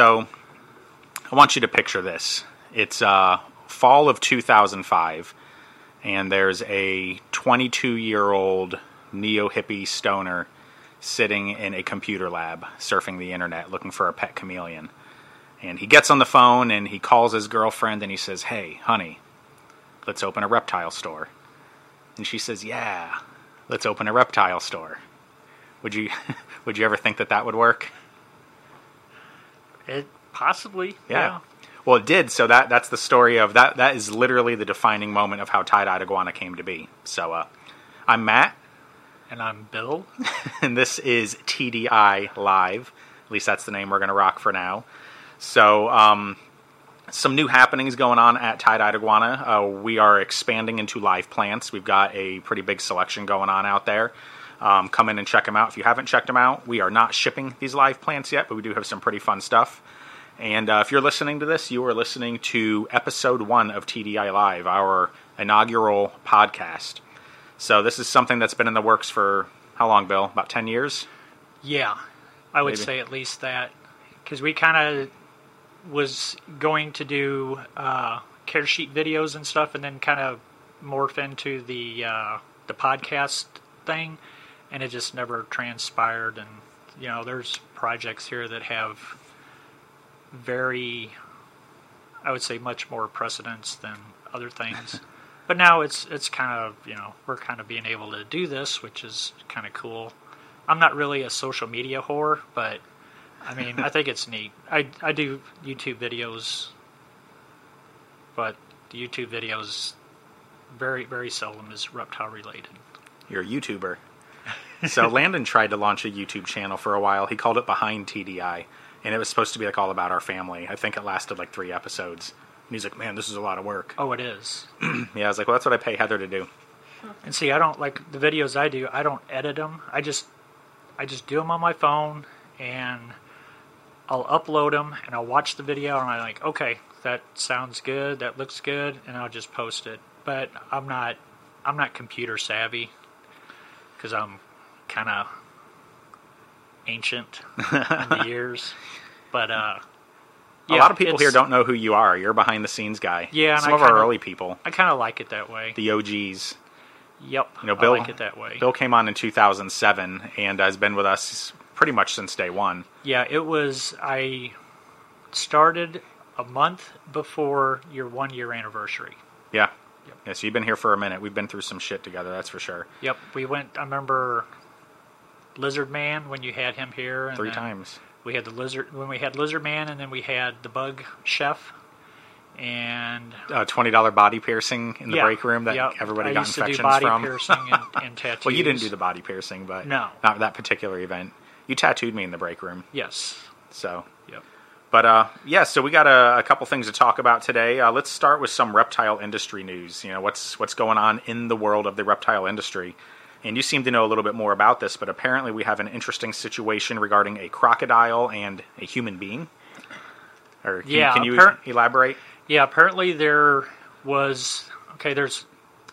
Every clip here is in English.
So, I want you to picture this. It's uh, fall of 2005, and there's a 22 year old neo hippie stoner sitting in a computer lab surfing the internet looking for a pet chameleon. And he gets on the phone and he calls his girlfriend and he says, Hey, honey, let's open a reptile store. And she says, Yeah, let's open a reptile store. Would you would you ever think that that would work? It possibly. Yeah. Well, it did. So that that's the story of that. That is literally the defining moment of how tie dyed iguana came to be. So uh, I'm Matt, And I'm Bill. and this is TDI Live. At least that's the name we're going to rock for now. So, um, some new happenings going on at Tie Dyed Iguana. Uh, we are expanding into live plants. We've got a pretty big selection going on out there. Um, come in and check them out. If you haven't checked them out, we are not shipping these live plants yet, but we do have some pretty fun stuff. And uh, if you're listening to this, you are listening to episode one of TDI Live, our inaugural podcast. So this is something that's been in the works for how long, Bill? About 10 years? Yeah, I would Maybe. say at least that because we kind of was going to do uh, care sheet videos and stuff, and then kind of morph into the uh, the podcast thing, and it just never transpired. And you know, there's projects here that have very, I would say, much more precedence than other things. but now it's it's kind of you know we're kind of being able to do this, which is kind of cool. I'm not really a social media whore, but I mean, I think it's neat. I I do YouTube videos, but the YouTube videos very very seldom is reptile related. You're a YouTuber. so Landon tried to launch a YouTube channel for a while. He called it Behind TDI, and it was supposed to be like all about our family. I think it lasted like three episodes. And he's like, "Man, this is a lot of work." Oh, it is. Yeah, I was like, "Well, that's what I pay Heather to do." And see, I don't like the videos I do. I don't edit them. I just I just do them on my phone and I'll upload them and I'll watch the video and I'm like, okay, that sounds good, that looks good, and I'll just post it. But I'm not I'm not computer savvy because I'm kind of ancient in the years. But uh, a lot of people here don't know who you are. You're a behind the scenes guy. Yeah, and some of our kinda- early people, I kind of like it that way. the OGs. Yep, You know, Bill. I like it that way. Bill came on in 2007 and has been with us pretty much since day one. Yeah, it was. I started a month before your one year anniversary. Yeah. Yep. Yeah, so you've been here for a minute. We've been through some shit together, that's for sure. Yep, we went. I remember Lizard Man when you had him here. And Three times. We had the lizard when we had Lizard Man, and then we had the Bug Chef. And Uh, $20 body piercing in the yeah, break room that yep. everybody I got used to do infections body from. piercing and, and well, you didn't do the body piercing, but No. not that particular event. You tattooed me in the break room, Yes. so. Yep. But uh, yeah, so we got a, a couple things to talk about today. Uh, let's start with some reptile industry news. You know, what's what's going on in the world of the reptile industry. And you seem to know a little bit more about this, but apparently we have an interesting situation regarding a crocodile and a human being. Or can, Yeah, can you appar- elaborate? Yeah, apparently there was okay. There's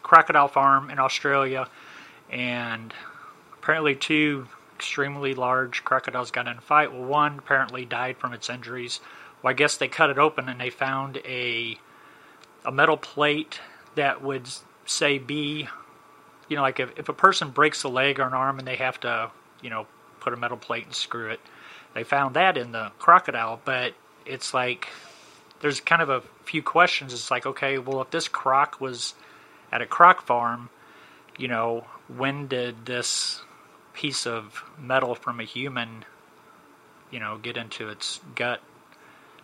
crocodile farm in Australia, and apparently two extremely large crocodiles got in a fight. Well, one apparently died from its injuries. Well, I guess they cut it open and they found a a metal plate that would say be, you know, like if, if a person breaks a leg or an arm and they have to, you know, put a metal plate and screw it. They found that in the crocodile, but it's like there's kind of a few questions. It's like, okay, well, if this croc was at a croc farm, you know, when did this piece of metal from a human, you know, get into its gut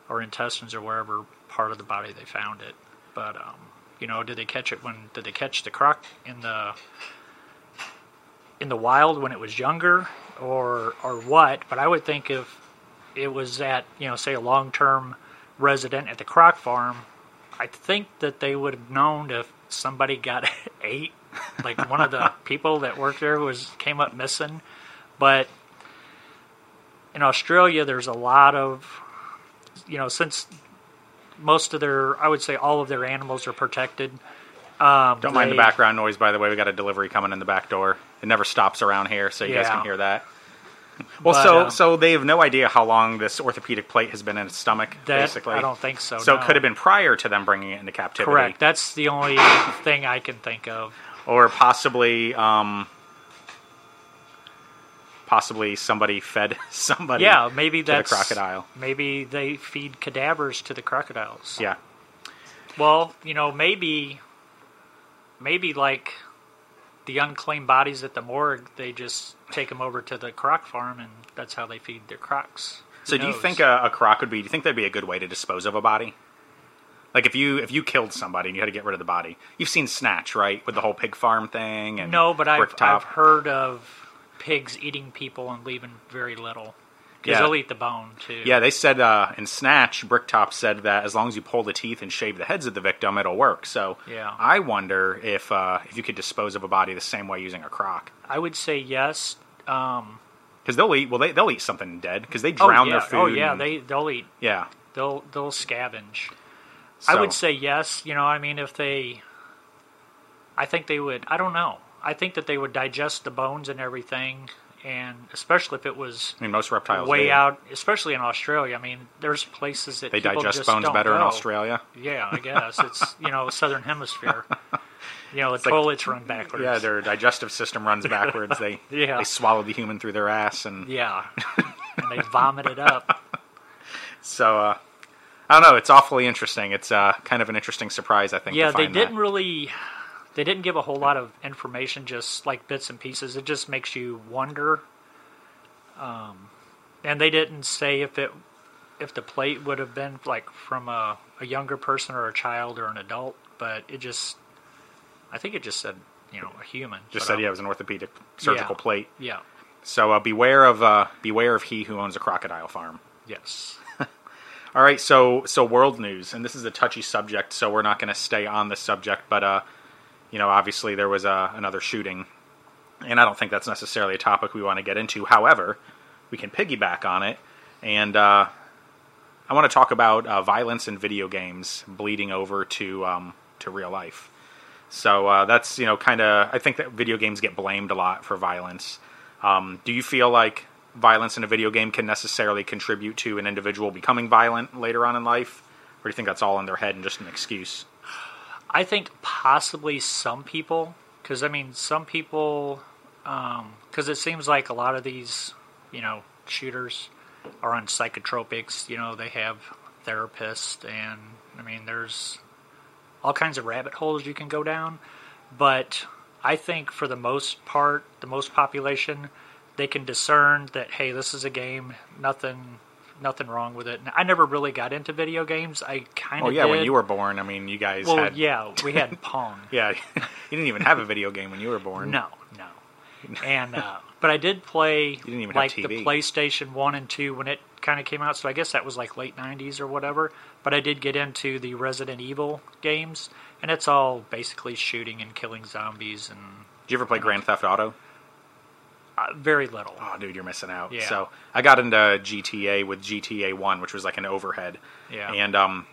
or intestines or wherever part of the body they found it? But, um, you know, did they catch it when, did they catch the croc in the, in the wild when it was younger or, or what? But I would think if it was at, you know, say a long term resident at the croc farm, I think that they would have known if somebody got ate, like one of the people that worked there was came up missing. But in Australia, there's a lot of, you know, since most of their, I would say all of their animals are protected. Um, Don't mind the background noise, by the way. We got a delivery coming in the back door. It never stops around here, so you guys Yeah. can hear that. Well, But, so um, so they have no idea how long this orthopedic plate has been in its stomach. That basically, I don't think so. So no. it could have been prior to them bringing it into captivity. correct. That's the only thing I can think of. or possibly um, possibly somebody fed somebody Yeah, maybe to the crocodile Maybe they feed cadavers to the crocodiles. yeah Well, you know, maybe, maybe like the unclaimed bodies at the morgue, they just take them over to the croc farm, and that's how they feed their crocs. Who so do you think a, a croc would be do you think that'd be a good way to dispose of a body like if you if you killed somebody and you had to get rid of the body you've seen snatch right with the whole pig farm thing and no? But I've I've heard of pigs eating people and leaving very little because Yeah. they'll eat the bone too. yeah they said uh, in snatch bricktop said that as long as you pull the teeth and shave the heads of the victim it'll work so Yeah. i wonder if uh, if you could dispose of a body the same way using a croc I would say yes. Um, because they'll eat well they, they'll eat something dead because they oh drown yeah, their food oh yeah, and- they they'll eat. yeah They'll they'll scavenge. I would say yes. You know, I mean, if they, I think they would. I don't know. I think that they would digest the bones and everything, and especially if it was I mean, most reptiles way do. out, especially in Australia. I mean, there's places that They digest bones better in. Australia. Yeah, I guess it's you know southern hemisphere. You know, the like- toilets run backwards. Yeah, their digestive system runs backwards. They Yeah. they swallow the human through their ass, and yeah, and they vomit it up. so uh, I don't know. It's awfully interesting. It's uh, kind of an interesting surprise, I think. Yeah, they didn't That. really. They didn't give a whole lot of information, just like bits and pieces. It just makes you wonder. Um, and they didn't say if it, if the plate would have been like from a, a younger person or a child or an adult, but it just, I think it just said you know a human. Just said um, yeah, it was an orthopedic surgical Yeah. plate. Yeah. So uh, beware of uh, beware of he who owns a crocodile farm. Yes. All right, so so world news, and this is a touchy subject, so we're not going to stay on this subject. But uh, you know, obviously there was uh, another shooting, and I don't think that's necessarily a topic we want to get into. However, we can piggyback on it, and uh, I want to talk about uh, violence in video games bleeding over to um, to real life. So uh, that's you know kind of I think that video games get blamed a lot for violence. Um, do you feel like violence in a video game can necessarily contribute to an individual becoming violent later on in life, or do you think that's all in their head and just an excuse? I think possibly some people, because I mean, some people, um, because it seems like a lot of these, you know, shooters are on psychotropics. You know, they have therapists, and I mean, there's all kinds of rabbit holes you can go down. But I think for the most part, the most population, they can discern that hey, this is a game, nothing. Nothing wrong with it. And I never really got into video games. I kind of Oh yeah, did. when you were born, I mean, you guys well, had yeah, we had Pong. yeah, you didn't even have a video game when you were born. No, no. And uh, but I did play didn't even have like the PlayStation One and Two when it kind of came out. So I guess that was like late '90s or whatever. But I did get into the Resident Evil games, and it's all basically shooting and killing zombies and Did you ever play Grand Theft Auto? Uh, very little. Oh, dude, you're missing out. Yeah. So I got into GTA with GTA One, which was like an overhead. Yeah. And um,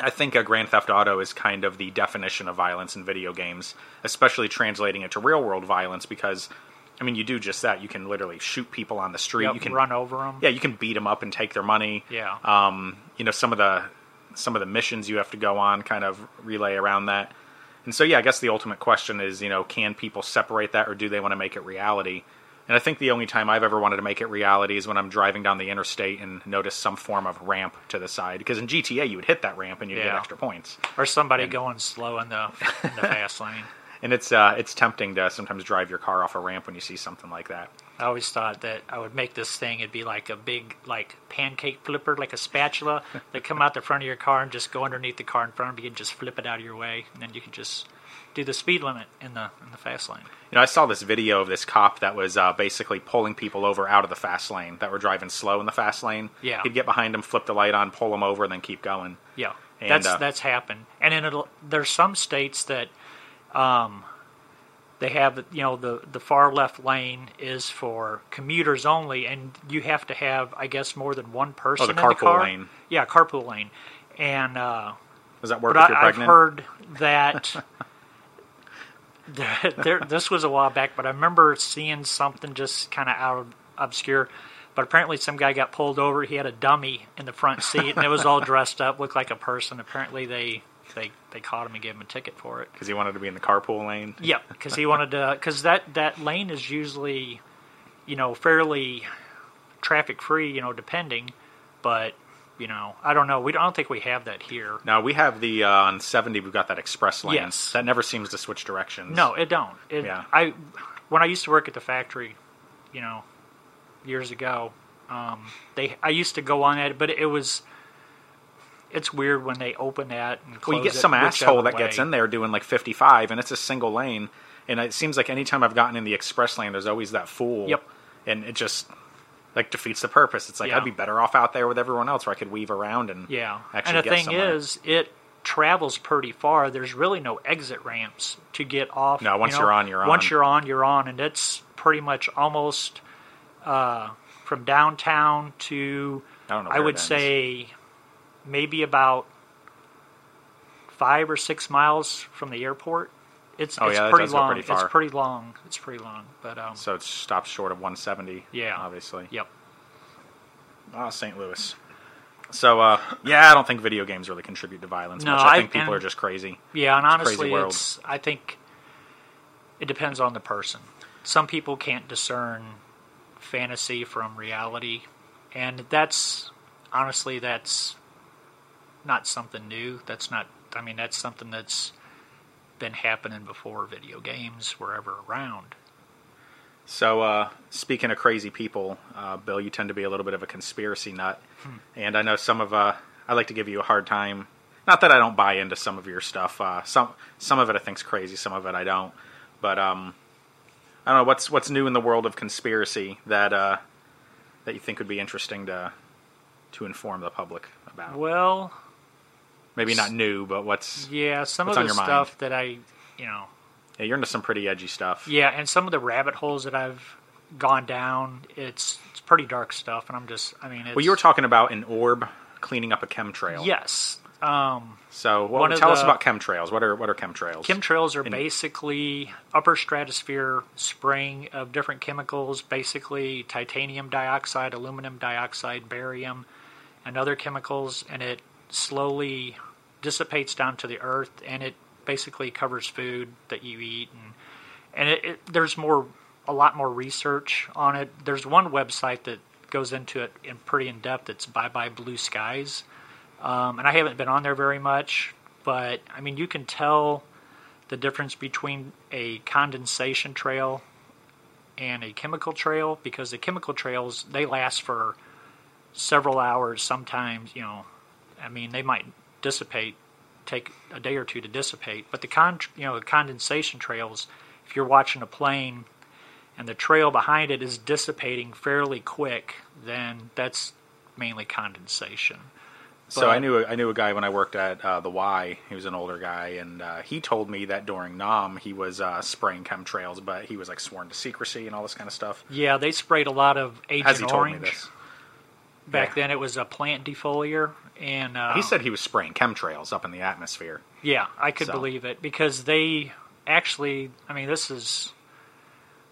I think a Grand Theft Auto is kind of the definition of violence in video games, especially translating it to real world violence because, I mean, you do just that. You can literally shoot people on the street. Yep, you can run over them. Yeah, you can beat them up and take their money. Yeah. Um, you know, some of the some of the missions you have to go on kind of relay around that. And so, yeah, I guess the ultimate question is, you know, can people separate that or do they want to make it reality? And I think the only time I've ever wanted to make it reality is when I'm driving down the interstate and notice some form of ramp to the side. Because in GTA, you would hit that ramp and you'd get extra points. Or somebody going slow in the in the fast lane. And it's uh, it's tempting to sometimes drive your car off a ramp when you see something like that. I always thought that I would make this thing. It'd be like a big, like pancake flipper, like a spatula that come out the front of your car and just go underneath the car in front of you and just flip it out of your way, and then you can just do the speed limit in the in the fast lane. You know, I saw this video of this cop that was uh, basically pulling people over out of the fast lane that were driving slow in the fast lane. Yeah. He'd get behind them, flip the light on, pull them over, and then keep going. Yeah, And, that's uh, that's happened. And in there's some states that um, they have you know the the far left lane is for commuters only, and you have to have I guess more than one person Oh, the in the carpool car. lane. Yeah, carpool lane. And uh, Does that work but if you're I, I've heard that. there, there, this was a while back, but I remember seeing something just kind of out of obscure. But apparently, some guy got pulled over. He had a dummy in the front seat, and it was all dressed up, looked like a person. Apparently, they they they caught him and gave him a ticket for it. Because he wanted to be in the carpool lane. Yep, because he wanted to. Because that that lane is usually, you know, fairly traffic free. You know, depending, but you know, I don't know. We don't, I don't think we have that here. Now we have the uh, on seventy. We've got that express lane. Yes. That never seems to switch directions. No, it don't. It, Yeah. I when I used to work at the factory, you know, years ago, um, they I used to go on it, but it was. It's weird when they open that and close Well, you get some asshole that gets in there doing like fifty-five, and it's a single lane. And it seems like anytime I've gotten in the express lane, there's always that fool. Yep. And it just like defeats the purpose. It's like Yeah. I'd be better off out there with everyone else, where I could weave around and Yeah, actually and the thing somewhere. is, it travels pretty far. There's really no exit ramps to get off. No, once you know? you're on, you're on. Once you're on, you're on, and it's pretty much almost uh, from downtown to I. I would say maybe about five or six miles from the airport. It's Oh, it's yeah, pretty long. pretty far. It's pretty long. It's pretty long, but um, so. It stops short of 170. Yeah. obviously. yep. Ah, St. Louis. So, uh, yeah, I don't think video games really contribute to violence No, much. I I- think people and- are just crazy. Yeah, and It's honestly, world. it's I think it depends on the person. Some people can't discern fantasy from reality, and that's honestly that's not something new. That's not. I mean, that's something that's been happening before video games were ever around. So, uh, speaking of crazy people, uh, Bill, you tend to be a little bit of a conspiracy nut, Hmm. and I know some of uh, I like to give you a hard time. Not that I don't buy into some of your stuff. Uh, some some of it I think's crazy, some of it I don't. But um, I don't know what's what's new in the world of conspiracy that uh, that you think would be interesting to to inform the public about. Well, Maybe not new, but what's yeah, some What's of the your mind? stuff that I, you know, yeah, you're into some pretty edgy stuff. Yeah, and some of the rabbit holes that I've gone down, it's it's pretty dark stuff, and I'm just, I mean, it's, Well, you were talking about an orb cleaning up a chemtrail. Yes, um, So, of tell us about chemtrails. What are what are chemtrails? chemtrails are In- basically upper stratosphere spraying of different chemicals, basically titanium dioxide, aluminum dioxide, barium, and other chemicals, and it slowly dissipates down to the earth, and it basically covers food that you eat, and and it, it, there's more, a lot more research on it. There's one website that goes into it in pretty in depth. It's Bye Bye Blue Skies, um, and I haven't been on there very much, but I mean you can tell the difference between a condensation trail and a chemical trail because the chemical trails they last for several hours sometimes you know i mean they might dissipate take a day or two to dissipate but the con you know the condensation trails if you're watching a plane and the trail behind it is dissipating fairly quick then that's mainly condensation so I knew a, I knew a guy when I worked at uh, the Y. He was an older guy, and uh, he told me that during Nam he was uh, spraying chemtrails, but he was like sworn to secrecy and all this kind of stuff. yeah they sprayed a lot of Has agent he told orange me this? Back Yeah. then it was a plant defolier and uh, He said he was spraying chemtrails up in the atmosphere. Yeah, I could So- believe it because they actually, I mean, this is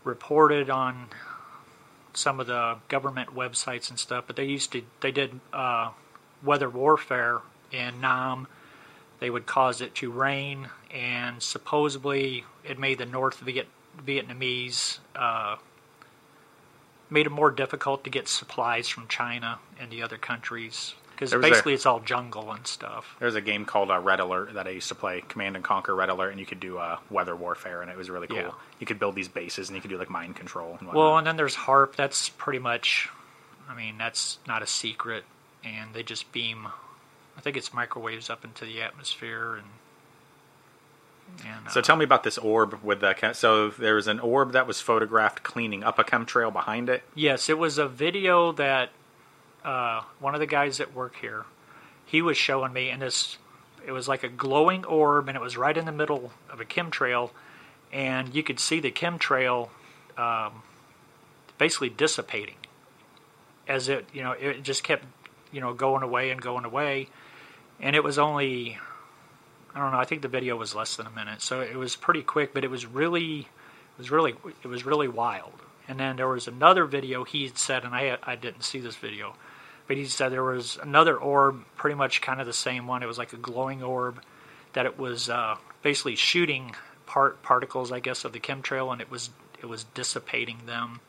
reported on some of the government websites and stuff, but they used to, they did uh, weather warfare in Nam. They would cause it to rain, and supposedly it made the North Viet- Vietnamese, uh, made it more difficult to get supplies from China and the other countries. Because There was a- basically it's all jungle and stuff. There's a game called uh, Red Alert that I used to play, Command and Conquer Red Alert, and you could do uh, weather warfare, and it was really cool. Yeah. You could build these bases, and you could do like mind control. And Well, and then there's HAARP. That's pretty much, I mean, that's not a secret, and they just beam. I think it's microwaves up into the atmosphere, and and So uh, tell me about this orb with the chem- so there was an orb that was photographed cleaning up a chemtrail behind it. yes, it was a video that uh, one of the guys that work here, he was showing me, and this, it was like a glowing orb, and it was right in the middle of a chemtrail, and you could see the chemtrail um, basically dissipating as it, you know, it just kept, you know, going away and going away, and it was only, I don't know, I think the video was less than a minute, so it was pretty quick, but it was really, it was really, it was really wild, And then there was another video he said, and I I didn't see this video, but he said there was another orb, pretty much kind of the same one. It was like a glowing orb, that it was uh, basically shooting part particles, I guess, of the chemtrail, and it was it was dissipating them.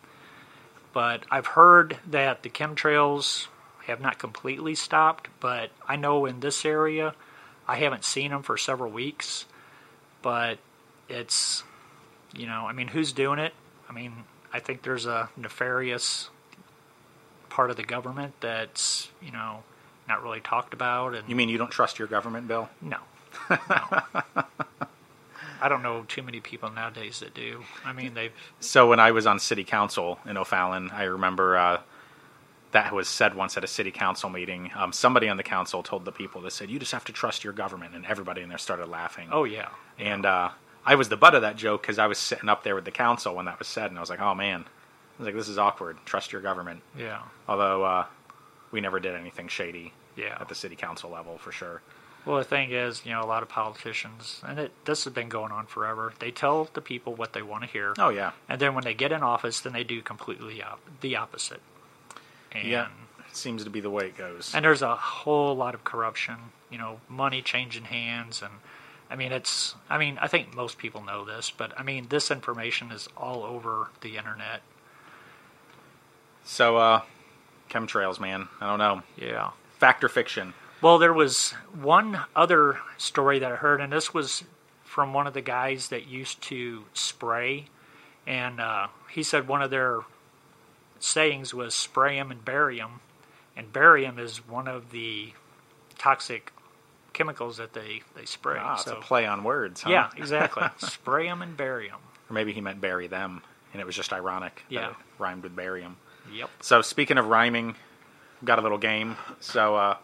But I've heard that the chemtrails have not completely stopped, but I know in this area, I haven't seen them for several weeks. But it's, you know, I mean, who's doing it? I mean, I think there's a nefarious part of the government that's, you know, not really talked about. And You mean you don't trust your government, Bill? no. no. I don't know too many people nowadays that do. I mean, they've So when I was on city council in O'Fallon, I remember uh, that was said once at a city council meeting. Um, somebody on the council told the people, they said, "You just have to trust your government," and everybody in there started laughing. oh yeah, And uh, I was the butt of that joke because I was sitting up there with the council when that was said, and I was like, "Oh man," I was like, "This is awkward. Trust your government." yeah, Although uh, we never did anything shady yeah. at the city council level for sure. Well, the thing is, you know, a lot of politicians, and it this has been going on forever. They tell the people what they want to hear, Oh yeah, and then when they get in office, then they do completely op- the opposite. And, yeah. Seems to be the way it goes. And there's a whole lot of corruption. You know, money changing hands, and I mean, it's. I mean, I think most people know this, but I mean, this information is all over the internet. so, uh, chemtrails, man. I don't know. Yeah. Fact or fiction? Well, there was one other story that I heard, and this was from one of the guys that used to spray, and uh, he said one of their sayings was "spray 'em and bury 'em," and barium is one of the toxic chemicals that they they spray. Ah, it's a play on words. Huh? yeah, exactly. spray 'em and bury 'em. Or maybe he meant bury them, and it was just ironic. that Yeah. it rhymed with barium. Yep. So speaking of rhyming, got a little game. So uh,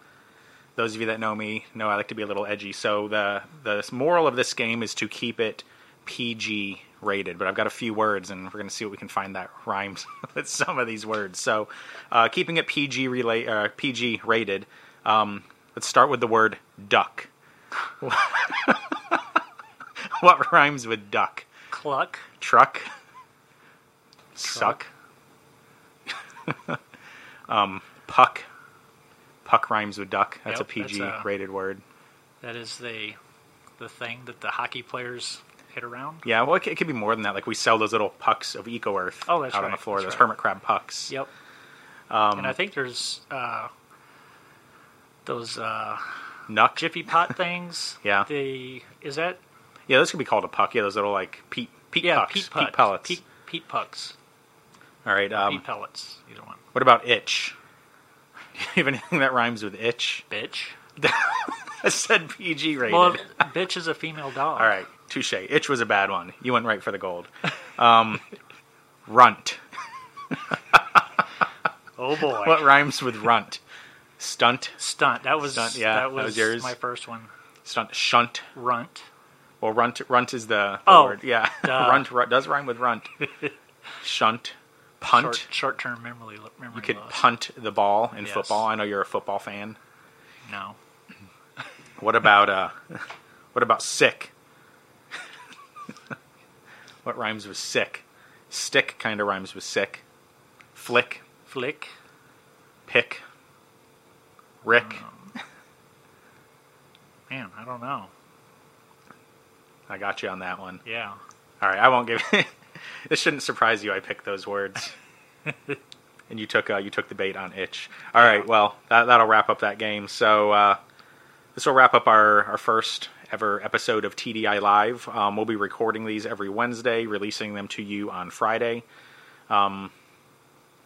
those of you that know me know I like to be a little edgy. So the the moral of this game is to keep it PG rated. But I've got a few words, and we're going to see what we can find that rhymes with some of these words. So uh, keeping it PG relate uh, PG rated. Um, let's start with the word duck. what rhymes with duck? Cluck. Truck. Suck. um, puck. Puck rhymes with duck. That's Yep, a PG that's a- rated word. That is the the thing that the hockey players hit around. Yeah, well, it, c- it could be more than that. Like we sell those little pucks of Eco Earth Oh, that's out on right, the floor. that's those right. hermit crab pucks. Yep. Um, and I think there's uh, those uh, Nuck. Jiffy Pot things. Yeah. The is that Yeah, those could be called a puck. Yeah, those little like peat peat yeah pucks, peat, puck, pellets. Peat, peat pucks. All right. Um, peat pellets. Either one. what about itch? Do you have anything that rhymes with itch? Bitch. I said PG rated. Well, bitch is a female dog. All right, touche. Itch was a bad one. You went right for the gold. Um, runt. Oh boy. What rhymes with runt? Stunt. Stunt. That was Stunt, yeah, that that was, was yours. my first one. Stunt. Shunt. Runt. Well, runt. Runt is the, the Oh, word. Yeah. runt, runt does rhyme with runt. Shunt. Punt. Short short term memory memory you could loss. punt the ball in Yes. football. I know you're a football fan. No. What about uh? What about sick? what rhymes with sick? Stick kind of rhymes with sick. Flick. Flick. Pick. Rick. Man, I don't know. I got you on that one. Yeah. All right, I won't give. this shouldn't surprise you. I picked those words, and you took uh, you took the bait on itch. All right, well that that'll wrap up that game. So uh, this will wrap up our our first ever episode of TDI Live. Um, we'll be recording these every Wednesday, releasing them to you on Friday. Um,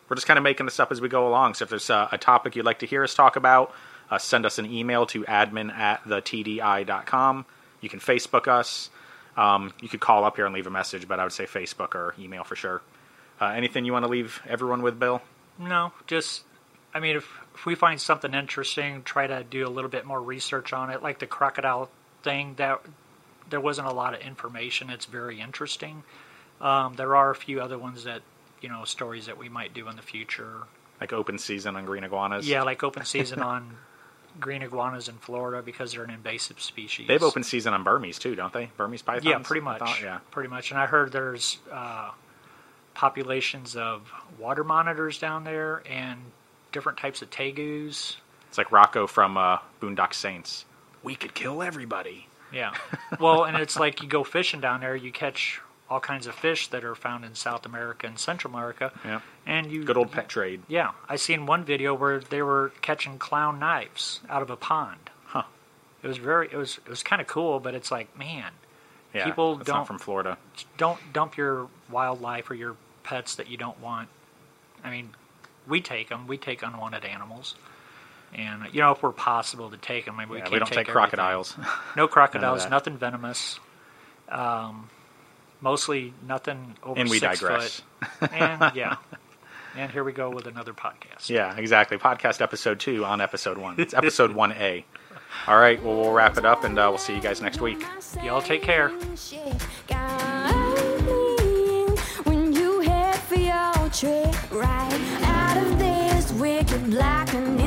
we're just kind of making this up as we go along. So if there's a, a topic you'd like to hear us talk about, uh, send us an email to admin at thetdi.com. You can Facebook us. Um, you could call up here and leave a message, but I would say Facebook or email for sure. Uh, anything you want to leave everyone with, Bill? No, just I mean, if if we find something interesting, try to do a little bit more research on it. Like the crocodile thing, that there wasn't a lot of information. It's very interesting. Um, there are a few other ones that you know stories that we might do in the future. Like open season on green iguanas? Yeah, like open season on green iguanas in Florida because they're an invasive species. They have open season on Burmese too, don't they? Burmese pythons? Yeah, pretty much. thought, yeah. pretty much. And I heard there's uh, populations of water monitors down there and different types of tegus. It's like Rocco from uh, Boondock Saints. We could kill everybody. Yeah. Well, and it's like you go fishing down there, you catch all kinds of fish that are found in South America and Central America. Yeah. And you Good old pet trade. Yeah, I seen one video where they were catching clown knives out of a pond. Huh. It was very it was it was kind of cool, but it's like, man, Yeah. People don't- not from Florida. don't dump your wildlife or your pets that you don't want. I mean, we take them. We take unwanted animals. And you know, if we're possible to take them, I mean, we Yeah, can't we don't take take crocodiles. No crocodiles, that. nothing venomous. Um, mostly nothing over and we six digress. foot. And yeah, and here we go with another podcast. Yeah, exactly. Podcast episode two on episode one. It's episode one A. All right. Well, we'll wrap it up, and uh, we'll see you guys next week. Y'all take care. When you head for your trip, right out of this wicked black and